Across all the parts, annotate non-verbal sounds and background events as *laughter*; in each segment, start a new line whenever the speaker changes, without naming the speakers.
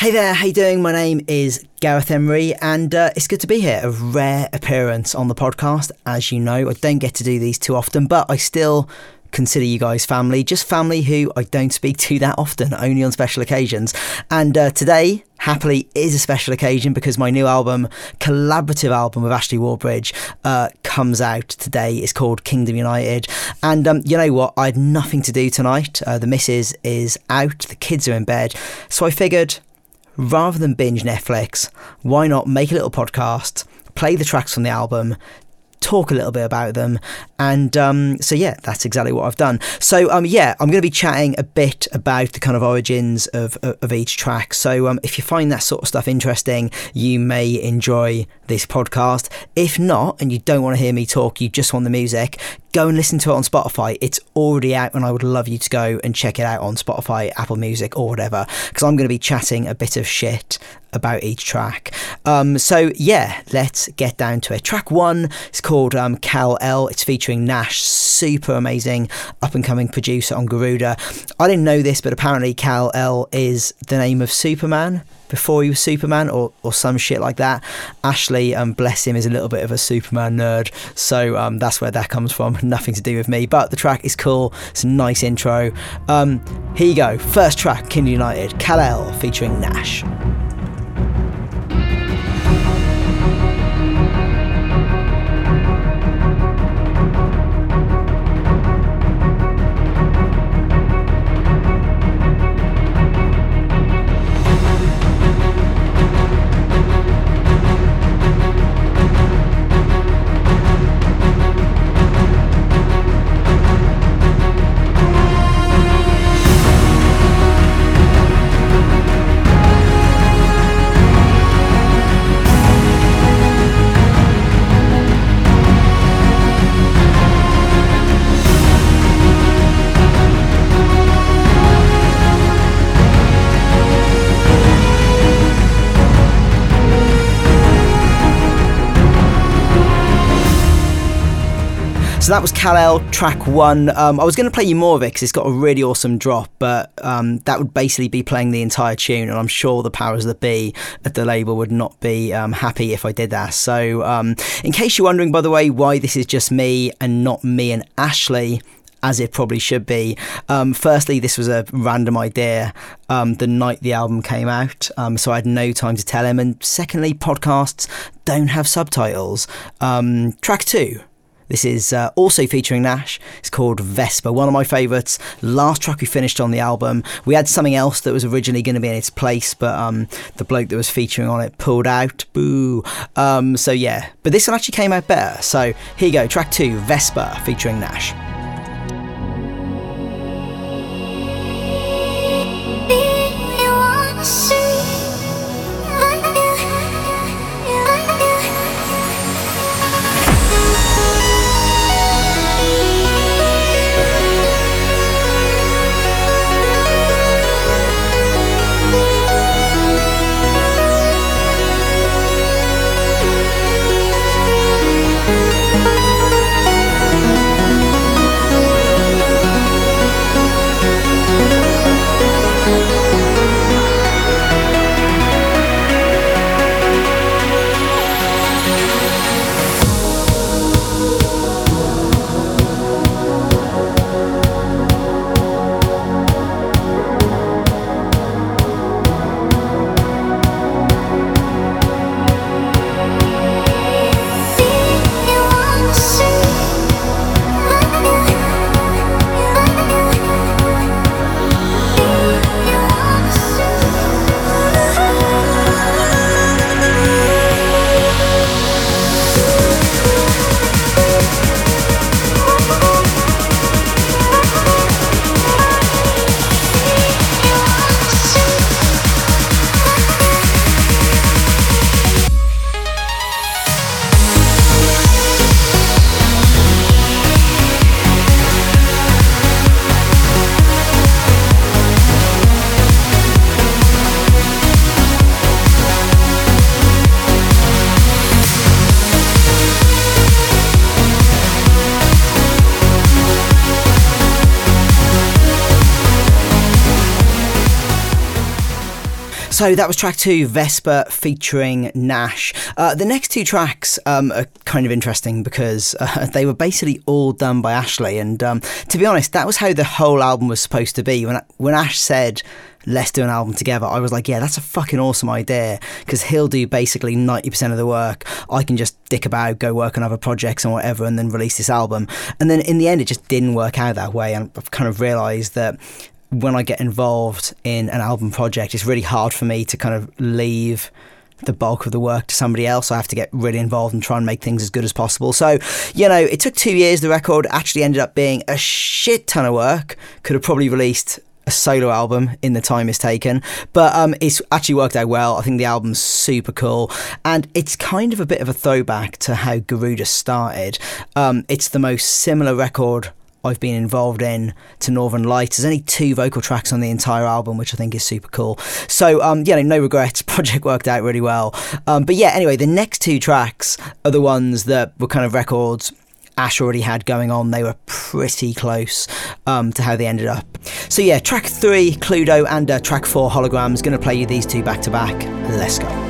Hey there, how you doing? My name is Gareth Emery, and uh, it's good to be here. A rare appearance on the podcast, as you know. I don't get to do these too often, but I still consider you guys family, just family who I don't speak to that often, only on special occasions. And uh, today, happily, is a special occasion because my new album, collaborative album with Ashley Wallbridge, uh, comes out today. It's called Kingdom United. And um, you know what? I had nothing to do tonight. Uh, the missus is out, the kids are in bed. So I figured rather than binge Netflix, why not make a little podcast, play the tracks from the album, talk a little bit about them. And um, so, yeah, that's exactly what I've done. So, um, yeah, I'm going to be chatting a bit about the kind of origins of, of each track. So, um, if you find that sort of stuff interesting, you may enjoy this podcast. If not, and you don't want to hear me talk, you just want the music, go and listen to it on Spotify. It's already out, and I would love you to go and check it out on Spotify, Apple Music, or whatever, because I'm going to be chatting a bit of shit about each track. Um, so, yeah, let's get down to it. Track one is called um, Kal El. It's featuring Nash, super amazing up and coming producer on Garuda. I didn't know this, but apparently Kal El is the name of Superman before he was Superman or, or some shit like that. Ashley, um, bless him, is a little bit of a Superman nerd, so um, that's where that comes from. *laughs* Nothing to do with me, but the track is cool. It's a nice intro. Um, here you go. First track, Kingdom United, Kal El featuring Nash. So that was Kal El track one. Um, I was going to play you more of it because it's got a really awesome drop, but um, that would basically be playing the entire tune, and I'm sure the powers that be at the label would not be um, happy if I did that. So, um, in case you're wondering, by the way, why this is just me and not me and Ashley, as it probably should be. Um, firstly, this was a random idea um, the night the album came out, um, so I had no time to tell him. And secondly, podcasts don't have subtitles. Um, track two this is uh, also featuring Nash. It's called Vesper, one of my favourites. Last track we finished on the album. We had something else that was originally going to be in its place, but um, the bloke that was featuring on it pulled out. Boo. Um, so yeah, but this one actually came out better. So here you go, track two, Vesper featuring Nash. So that was track two, Vesper featuring Nash. Uh, the next two tracks um, are kind of interesting because uh, *laughs* they were basically all done by Ashley. And um, to be honest, that was how the whole album was supposed to be. When, when Ash said, let's do an album together. I was like, yeah, that's a fucking awesome idea because he'll do basically 90% of the work. I can just dick about, go work on other projects and whatever, and then release this album. And then in the end, it just didn't work out that way. And I've kind of realized that when I get involved in an album project, it's really hard for me to kind of leave the bulk of the work to somebody else. I have to get really involved and try and make things as good as possible. So, you know, it took two years. The record actually ended up being a shit ton of work. Could have probably released a solo album in the time it's taken, but um, it's actually worked out well. I think the album's super cool, and it's kind of a bit of a throwback to how Garuda started. Um, it's the most similar record I've been involved in to Northern Lights. There's only two vocal tracks on the entire album, which I think is super cool. So, um, yeah, no regrets. *laughs* Project worked out really well. Um, but yeah, anyway, the next two tracks are the ones that were kind of records Ash already had going on. They were pretty close um, to how they ended up. So yeah, track three, Cluedo, and uh, track four, Holograms. Going to play you these two back to back. Let's go.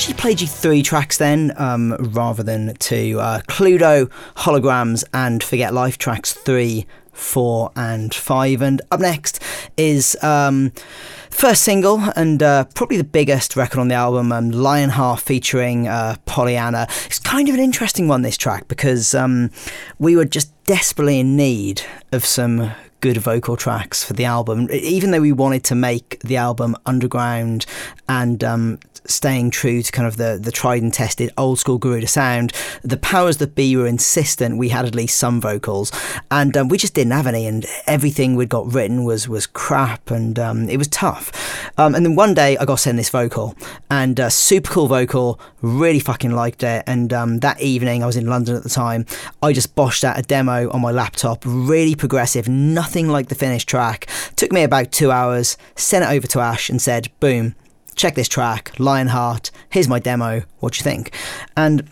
Actually played you three tracks then, um, rather than two. Uh, Cluedo, Holograms, and Forget Life tracks three, four, and five. And up next is um, first single and uh, probably the biggest record on the album, um, Lionheart featuring uh, Pollyanna. It's kind of an interesting one, this track, because um, we were just desperately in need of some good vocal tracks for the album. Even though we wanted to make the album underground and um, staying true to kind of the, the tried and tested old school Garuda sound, the powers that be were insistent we had at least some vocals, and um, we just didn't have any, and everything we'd got written was was crap, and um, it was tough. Um, and then one day I got sent this vocal, and uh, super cool vocal, really fucking liked it. And um, that evening I was in London at the time, I just boshed out a demo on my laptop, really progressive, nothing like the finished track. Took me about two hours, sent it over to Ash, and said, boom check this track, Lionheart, here's my demo, what do you think? And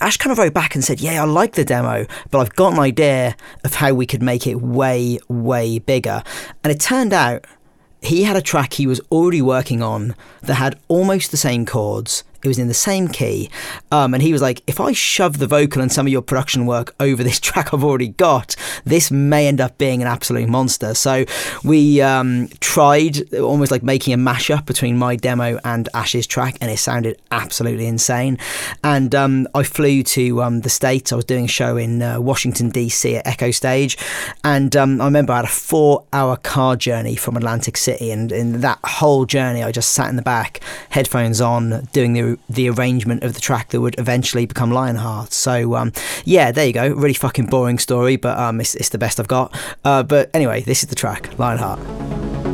Ash kind of wrote back and said, Yeah, I like the demo, but I've got an idea of how we could make it way, way bigger. And it turned out he had a track he was already working on that had almost the same chords, it was in the same key. Um, and he was like, if I shove the vocal and some of your production work over this *laughs* track I've already got, this may end up being an absolute monster. So we um, tried almost like making a mashup between my demo and Ash's track, and it sounded absolutely insane. And um, I flew to um, the States. I was doing a show in uh, Washington, D.C. at Echostage. And um, I remember I had a four hour car journey from Atlantic City. And in that whole journey, I just sat in the back, headphones on, doing the the arrangement of the track that would eventually become Lionheart. So um, yeah, there you go. Really fucking boring story, but um, it's, it's the best I've got. Uh, but anyway, this is the track, Lionheart.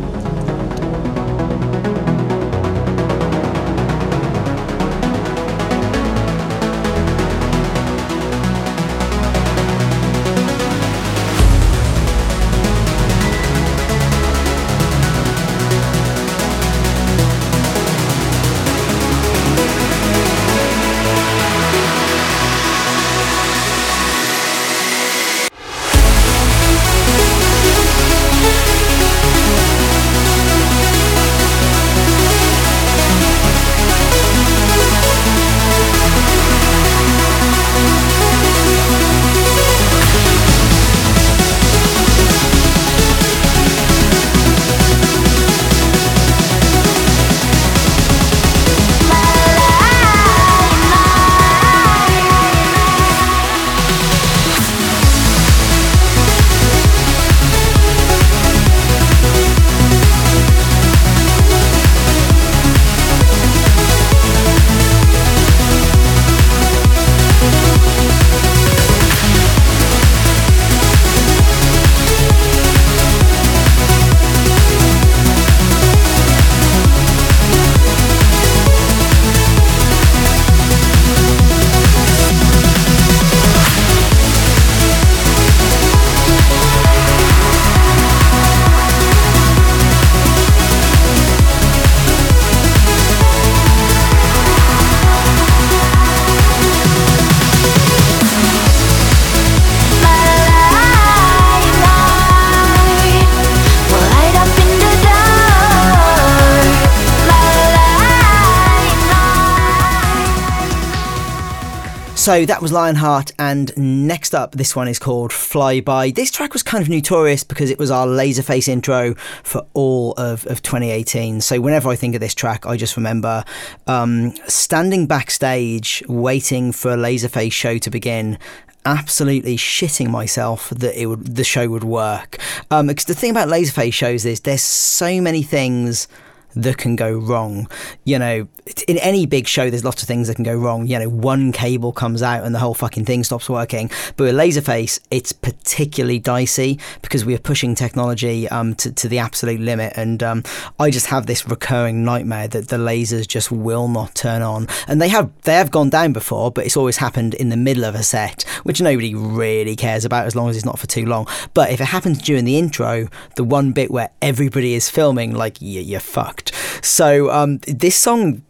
So that was Lionheart, and next up, this one is called Fly By. This track was kind of notorious because it was our Laserface intro for all of, of 2018. So whenever I think of this track, I just remember um, standing backstage waiting for a Laserface show to begin absolutely shitting myself that it would the show would work. Um, because the thing about Laserface shows is there's so many things that can go wrong. You know, in any big show, there's lots of things that can go wrong. You know, one cable comes out and the whole fucking thing stops working. But with Laserface, it's particularly dicey because we are pushing technology um, to, to the absolute limit. And um, I just have this recurring nightmare that the lasers just will not turn on. And they have they have gone down before, but it's always happened in the middle of a set, which nobody really cares about as long as it's not for too long. But if it happens during the intro, the one bit where everybody is filming, like you're fucked. So um, this song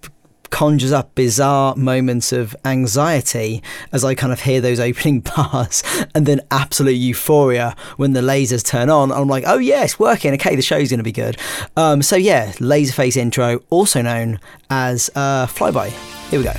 conjures up bizarre moments of anxiety as I kind of hear those *laughs* opening bars and then absolute euphoria when the lasers turn on. I'm like, oh yeah, it's working. Okay, the show's going to be good. Um, so yeah, Laserface intro, also known as uh, Flyby. Here we go.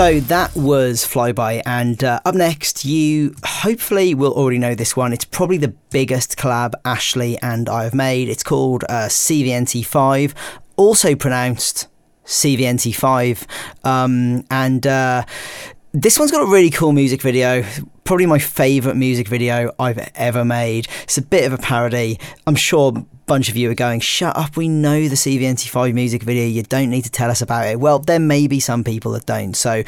So that was Flyby, and uh, up next, you hopefully will already know this one. It's probably the biggest collab Ashley and I have made. It's called uh, CVNT5, also pronounced CVNT5, um, and uh, this one's got a really cool music video probably my favourite music video I've ever made. It's a bit of a parody. I'm sure bunch of you are going, shut up, we know the CVNT5 music video, you don't need to tell us about it. Well, there may be some people that don't. So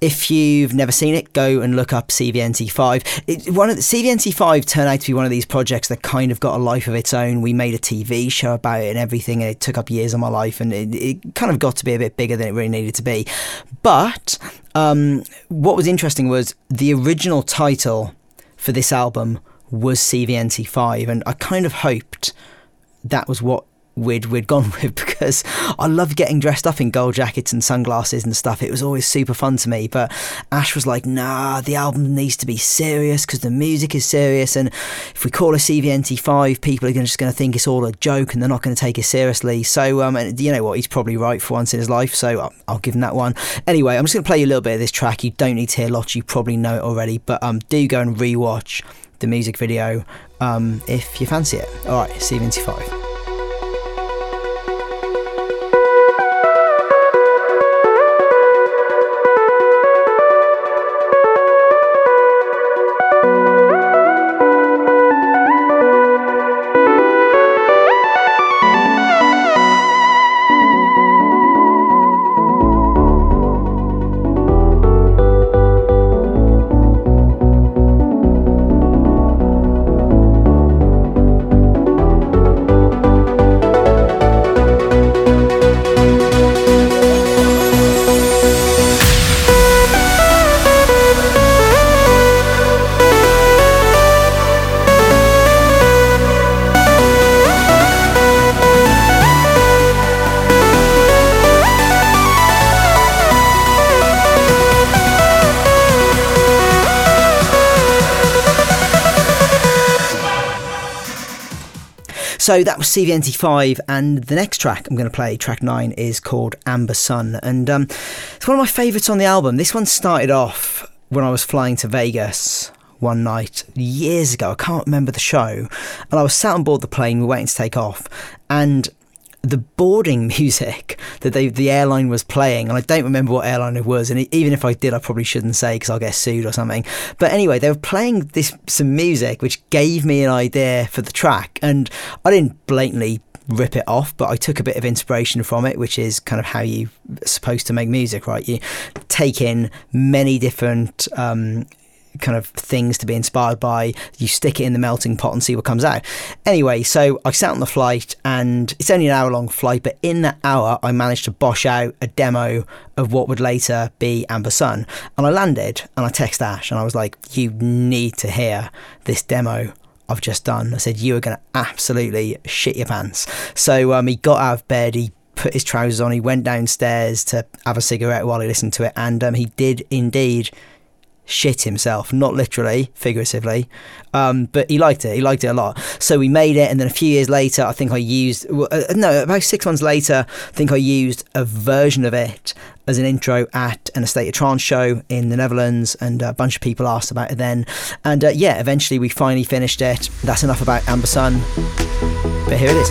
if you've never seen it, go and look up CVNT5. It, one of the, CVNT5 turned out to be one of these projects that kind of got a life of its own. We made a TV show about it and everything, and it took up years of my life, and it, it kind of got to be a bit bigger than it really needed to be. But um, what was interesting was the original title for this album was CVNT5, and I kind of hoped that was what we'd we'd gone *laughs* with because I love getting dressed up in gold jackets and sunglasses and stuff. It was always super fun to me. But Ash was like, "Nah, the album needs to be serious because the music is serious, and if we call a CVNT5, people are just going to think it's all a joke and they're not going to take it seriously." So, um, and you know what? He's probably right for once in his life. So I'll, I'll give him that one. Anyway, I'm just going to play you a little bit of this track. You don't need to hear lots. You probably know it already, but um, do go and rewatch the music video um, if you fancy it. All right, CVNT5. So that was CVNT5, and the next track I'm going to play, track nine, is called Amber Sun, and um, it's one of my favourites on the album. This one started off when I was flying to Vegas one night years ago. I can't remember the show, and I was sat on board the plane. We were waiting to take off, and the boarding *laughs* music that they, the airline was playing, and I don't remember what airline it was, and even if I did, I probably shouldn't say because I'll get sued or something. But anyway, they were playing this some music which gave me an idea for the track, and I didn't blatantly rip it off, but I took a bit of inspiration from it, which is kind of how you're supposed to make music, right? You take in many different um, kind of things to be inspired by. You stick it in the melting pot and see what comes out. Anyway, so I sat on the flight and it's only an hour long flight, but in that hour, I managed to bosh out a demo of what would later be Amber Sun. And I landed and I texted Ash and I was like, You need to hear this demo. I've just done. I said, You are going to absolutely shit your pants. So um, he got out of bed, he put his trousers on, he went downstairs to have a cigarette while he listened to it, and um, he did indeed shit himself, not literally, figuratively, um, but he liked it. He liked it a lot. So we made it, and then a few years later, I think I used uh, no, about six months later, I think I used a version of it as an intro at A State of Trance show in the Netherlands, and a bunch of people asked about it then. And uh, yeah, eventually we finally finished it. That's enough about Amber Sun, but here it is.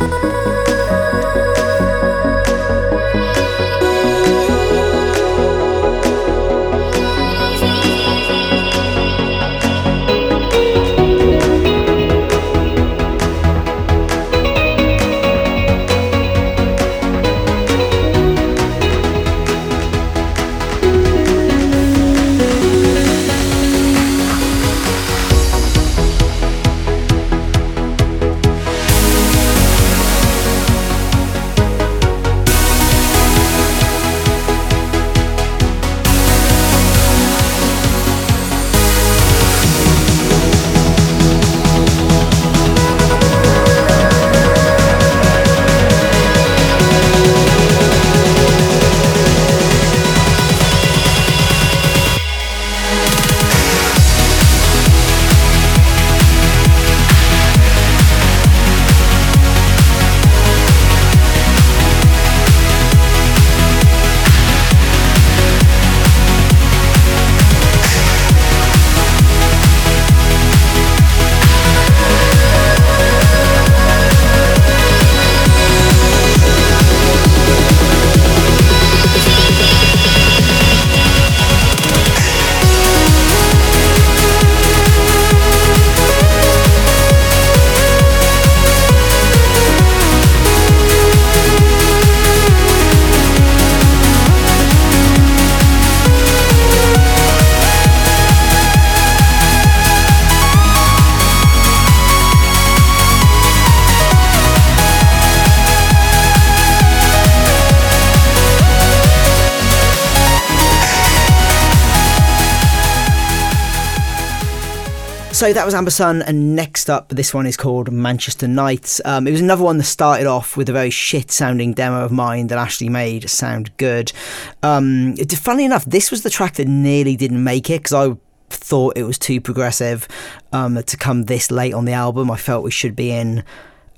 So that was Amber Sun, and next up, this one is called Manchester Nights. Um, it was another one that started off with a very shit sounding demo of mine that Ashley made sound good. Um, it, funnily enough, this was the track that nearly didn't make it because I thought it was too progressive um, to come this late on the album. I felt we should be in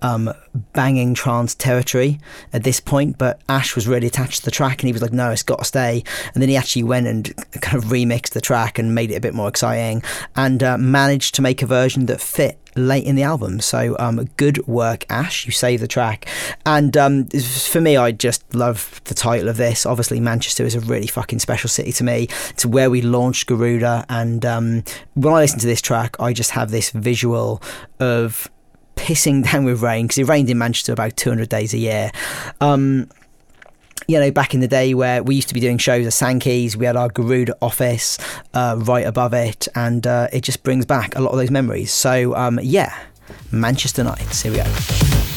um, banging trance territory at this point, but Ash was really attached to the track and he was like, no, it's got to stay. And then he actually went and kind of remixed the track and made it a bit more exciting and uh, managed to make a version that fit late in the album. So um, good work, Ash. You saved the track. And um, for me, I just love the title of this. Obviously, Manchester is a really fucking special city to me. It's where we launched Garuda. And um, when I listen to this track, I just have this visual of pissing *laughs* down with rain because it rained in Manchester about 200 days a year. Um, you know, back in the day where we used to be doing shows at Sankey's, we had our Garuda office uh, right above it, and uh, it just brings back a lot of those memories. So, um, yeah, Manchester Nights, here we go.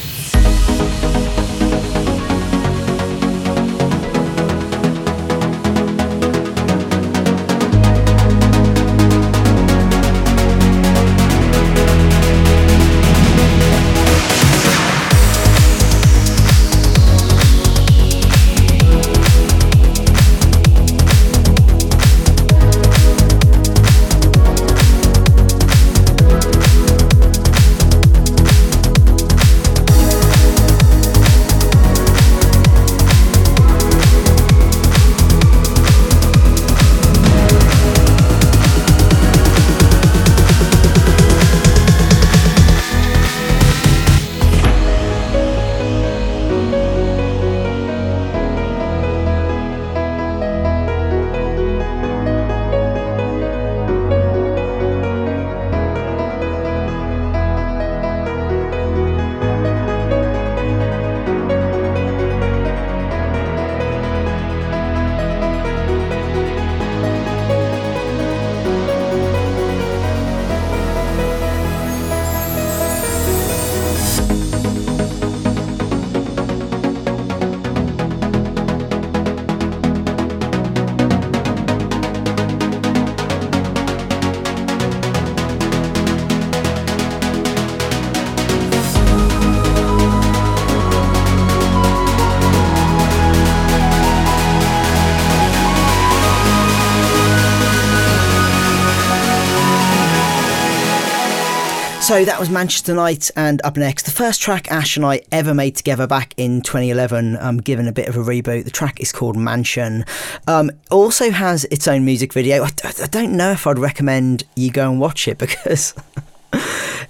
So that was Manchester Night, and up next, the first track Ash and I ever made together back in 2011, um, given a bit of a reboot. The track is called Mansion. Um, also has its own music video. I, I don't know if I'd recommend you go and watch it *laughs* because.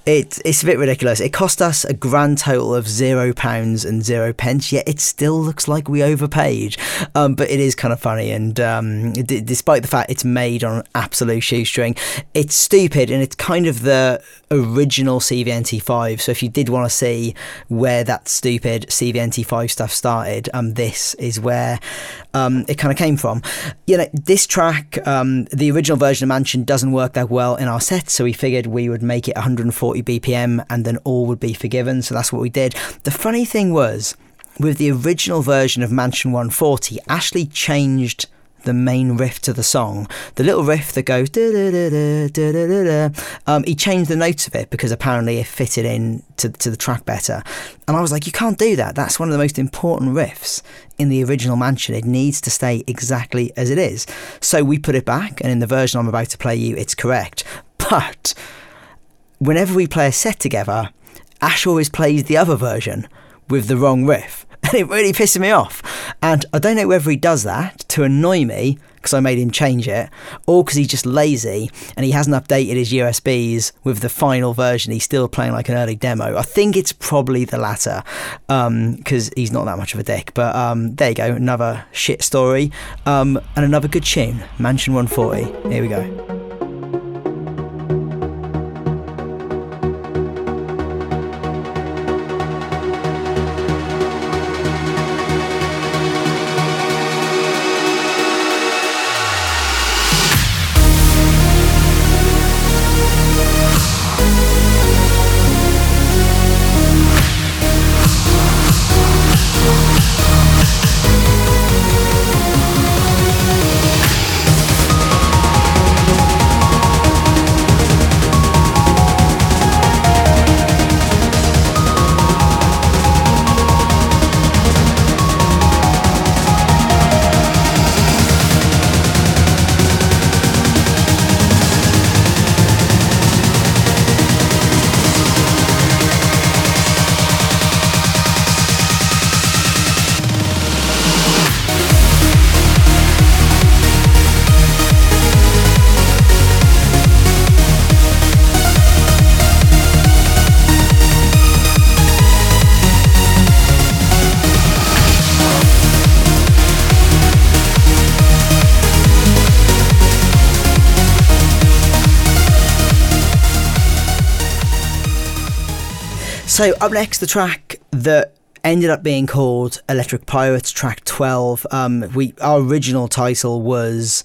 It, it's a bit ridiculous. It cost us a grand total of zero pounds and zero pence, yet it still looks like we overpaid. Um, but it is kind of funny, and um, d- despite the fact it's made on absolute shoestring, it's stupid and it's kind of the original CVNT5. So if you did want to see where that stupid CVNT5 stuff started, um, this is where um, it kind of came from. You know, this track, um, the original version of Mansion doesn't work that well in our set, so we figured we would make it 140 BPM and then all would be forgiven. So that's what we did. The funny thing was, with the original version of Mansion 140, Ashley changed the main riff to the song, the little riff that goes um, he changed the notes of it because apparently it fitted in to, to the track better. And I was like, you can't do that. That's one of the most important riffs in the original Mansion. It needs to stay exactly as it is. So we put it back, and in the version I'm about to play you, it's correct. But whenever we play a set together, Ash always plays the other version with the wrong riff. *laughs* And it really pisses me off. And I don't know whether he does that to annoy me because I made him change it, or because he's just lazy and he hasn't updated his USBs with the final version. He's still playing like an early demo. I think it's probably the latter because um, he's not that much of a dick. But um, there you go, another shit story um, and another good tune Mansion 140. Here we go. So up next, the track that ended up being called Electric Pirates, track twelve. Um, we our original title was.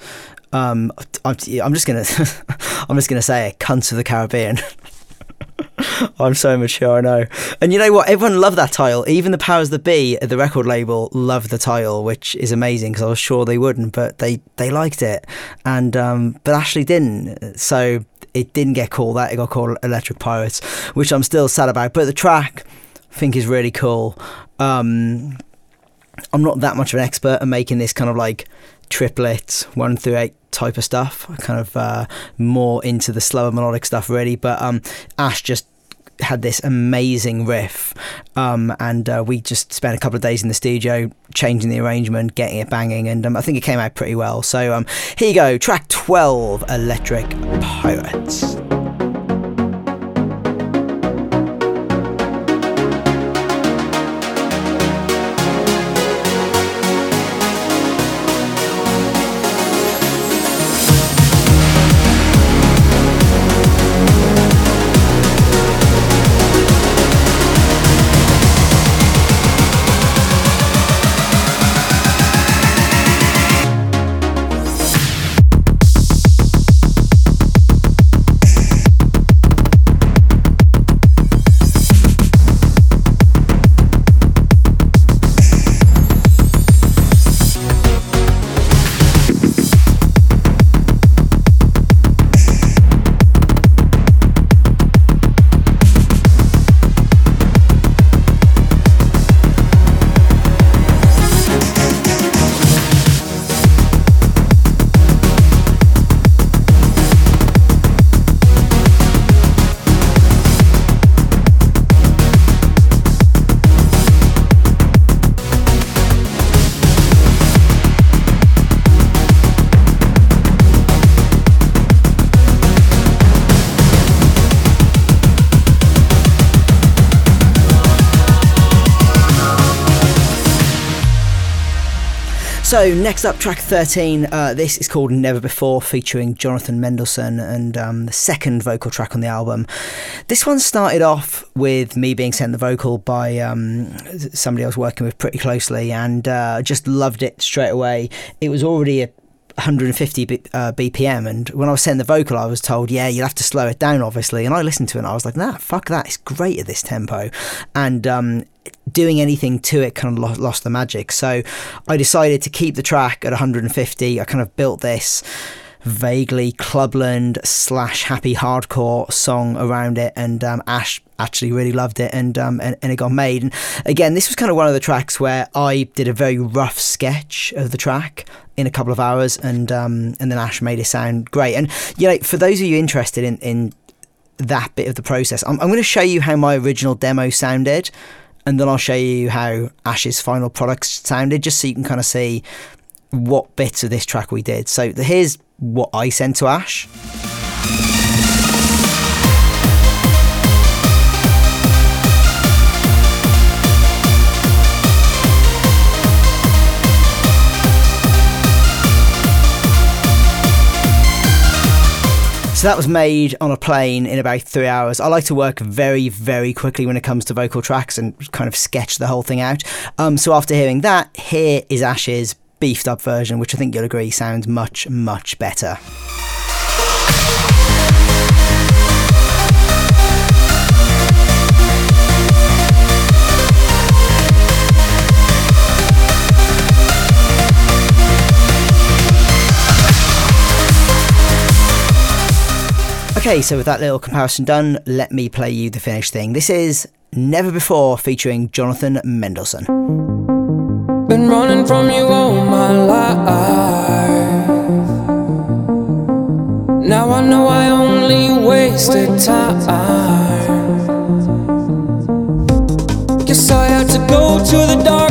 Um, I'm, I'm just gonna, *laughs* I'm just gonna say "Cunts of the Caribbean." *laughs* I'm so mature, I know. And you know what? Everyone loved that title. Even the powers that be at the record label loved the title, which is amazing because I was sure they wouldn't, but they they liked it, and um, but Ashley didn't. So it didn't get called that. It got called Electric Pirates, which I'm still sad about. But the track, I think, is really cool. Um, I'm not that much of an expert at making this kind of like triplet one through eight type of stuff. kind of uh, more into the slower melodic stuff, really. But um, Ash just had this amazing riff, um, and uh, we just spent a couple of days in the studio changing the arrangement, getting it banging, and um, I think it came out pretty well. So um, here you go, track 12, Electric Pirates. So, next up, track 13. Uh, this is called Never Before, featuring Jonathan Mendelsohn and um, the second vocal track on the album. This one started off with me being sent the vocal by um, somebody I was working with pretty closely and uh, just loved it straight away. It was already a 150 B, uh, BPM. And when I was sent the vocal, I was told, yeah, you'll have to slow it down, obviously. And I listened to it and I was like, nah, fuck that. It's great at this tempo. And um, doing anything to it kind of lost, the magic. So I decided to keep the track at 150. I kind of built this vaguely clubland slash happy hardcore song around it and um, ash actually really loved it and, um, and and it got made and again this was kind of one of the tracks where i did a very rough sketch of the track in a couple of hours and um, and then ash made it sound great and you know for those of you interested in in that bit of the process i'm, I'm going to show you how my original demo sounded and then I'll show you how Ash's final product sounded, just so you can kind of see what bits of this track we did. So here's what I sent to Ash. So that was made on a plane in about three hours. I like to work very, very quickly when it comes to vocal tracks and kind of sketch the whole thing out. Um, so after hearing that, here is Ash's beefed up version, which I think you'll agree sounds much, much better. Okay, so with that little comparison done, let me play you the finished thing. This is Never Before featuring Jonathan Mendelsohn.
Been running from you all my life. Now I know I only wasted time. Guess I had to go to the dark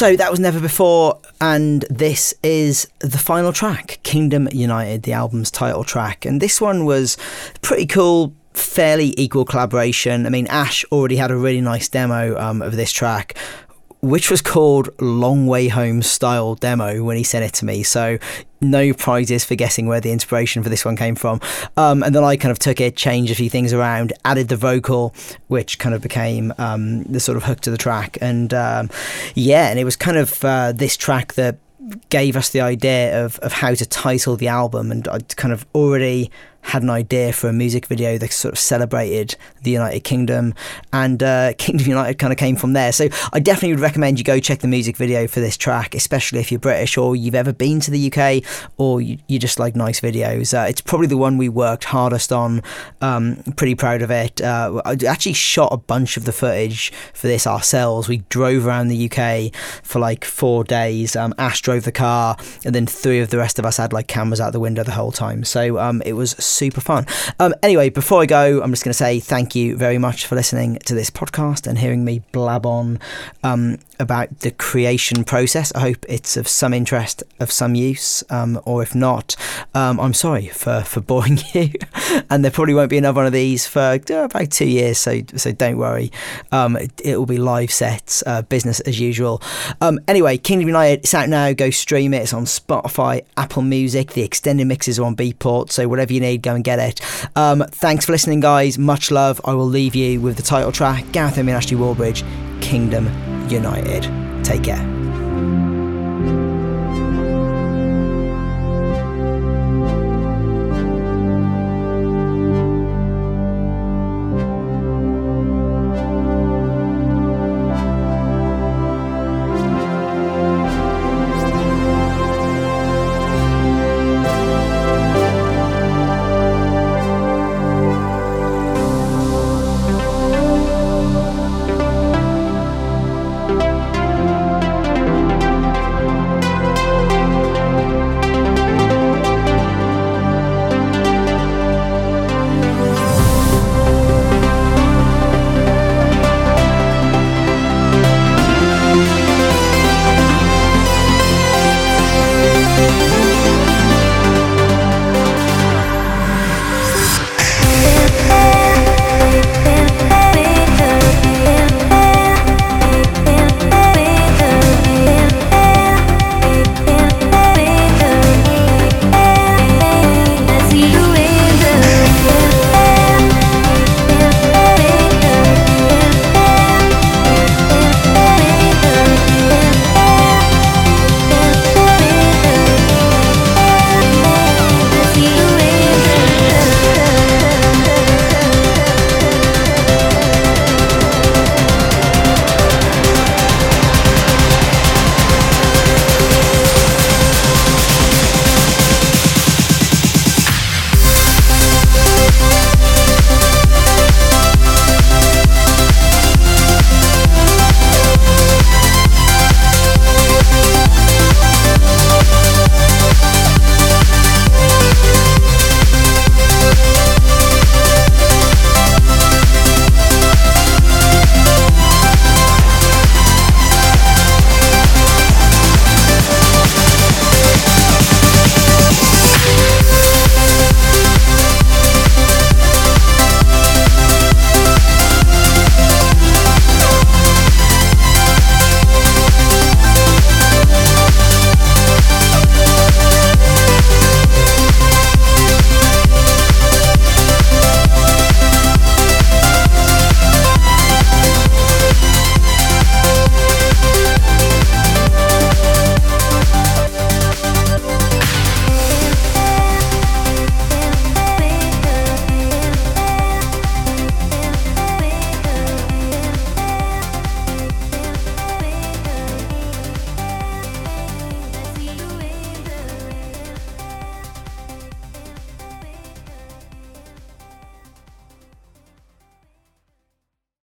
So that was Never Before, and this is the final track, Kingdom United, the album's title track. And this one was pretty cool, fairly equal collaboration. I mean, Ash already had a really nice demo um, of this track. Which was called Long Way Home Style Demo when he sent it to me. So, no prizes for guessing where the inspiration for this one came from. Um, and then I kind of took it, changed a few things around, added the vocal, which kind of became um, the sort of hook to the track. And um, yeah, and it was kind of uh, this track that gave us the idea of, of how to title the album. And I'd kind of already had an idea for a music video that sort of celebrated the United Kingdom, and uh, *laughs* Kingdom United kind of came from there. So I definitely would recommend you go check the music video for this track, especially if you're British or you've ever been to the UK or you, you just like nice videos. Uh, it's probably the one we worked hardest on. Um, pretty proud of it. Uh, I actually shot a bunch of the footage for this ourselves. We drove around the UK for like four days. Um, Ash drove the car, and then three of the rest of us had like cameras out the window the whole time. So um, it was super fun. Um, anyway, before I go, I'm just going to say thank you very much for listening to this podcast and hearing me blab on. Um, about the creation process. I hope it's of some interest, of some use, um, or if not, um, I'm sorry for, for *laughs* boring you. and there probably won't be another one of these for uh, about two years, so so don't worry. Um, it, it, will be live sets, uh, business as usual. Um, anyway, Kingdom United, it's out now. Go stream it. It's on Spotify, Apple Music. The extended mixes are on Beatport, so whatever you need, go and get it. Um, thanks for listening, guys. Much love. I will leave you with the title track, Gareth and Ashley Wallbridge, Kingdom United. Take care.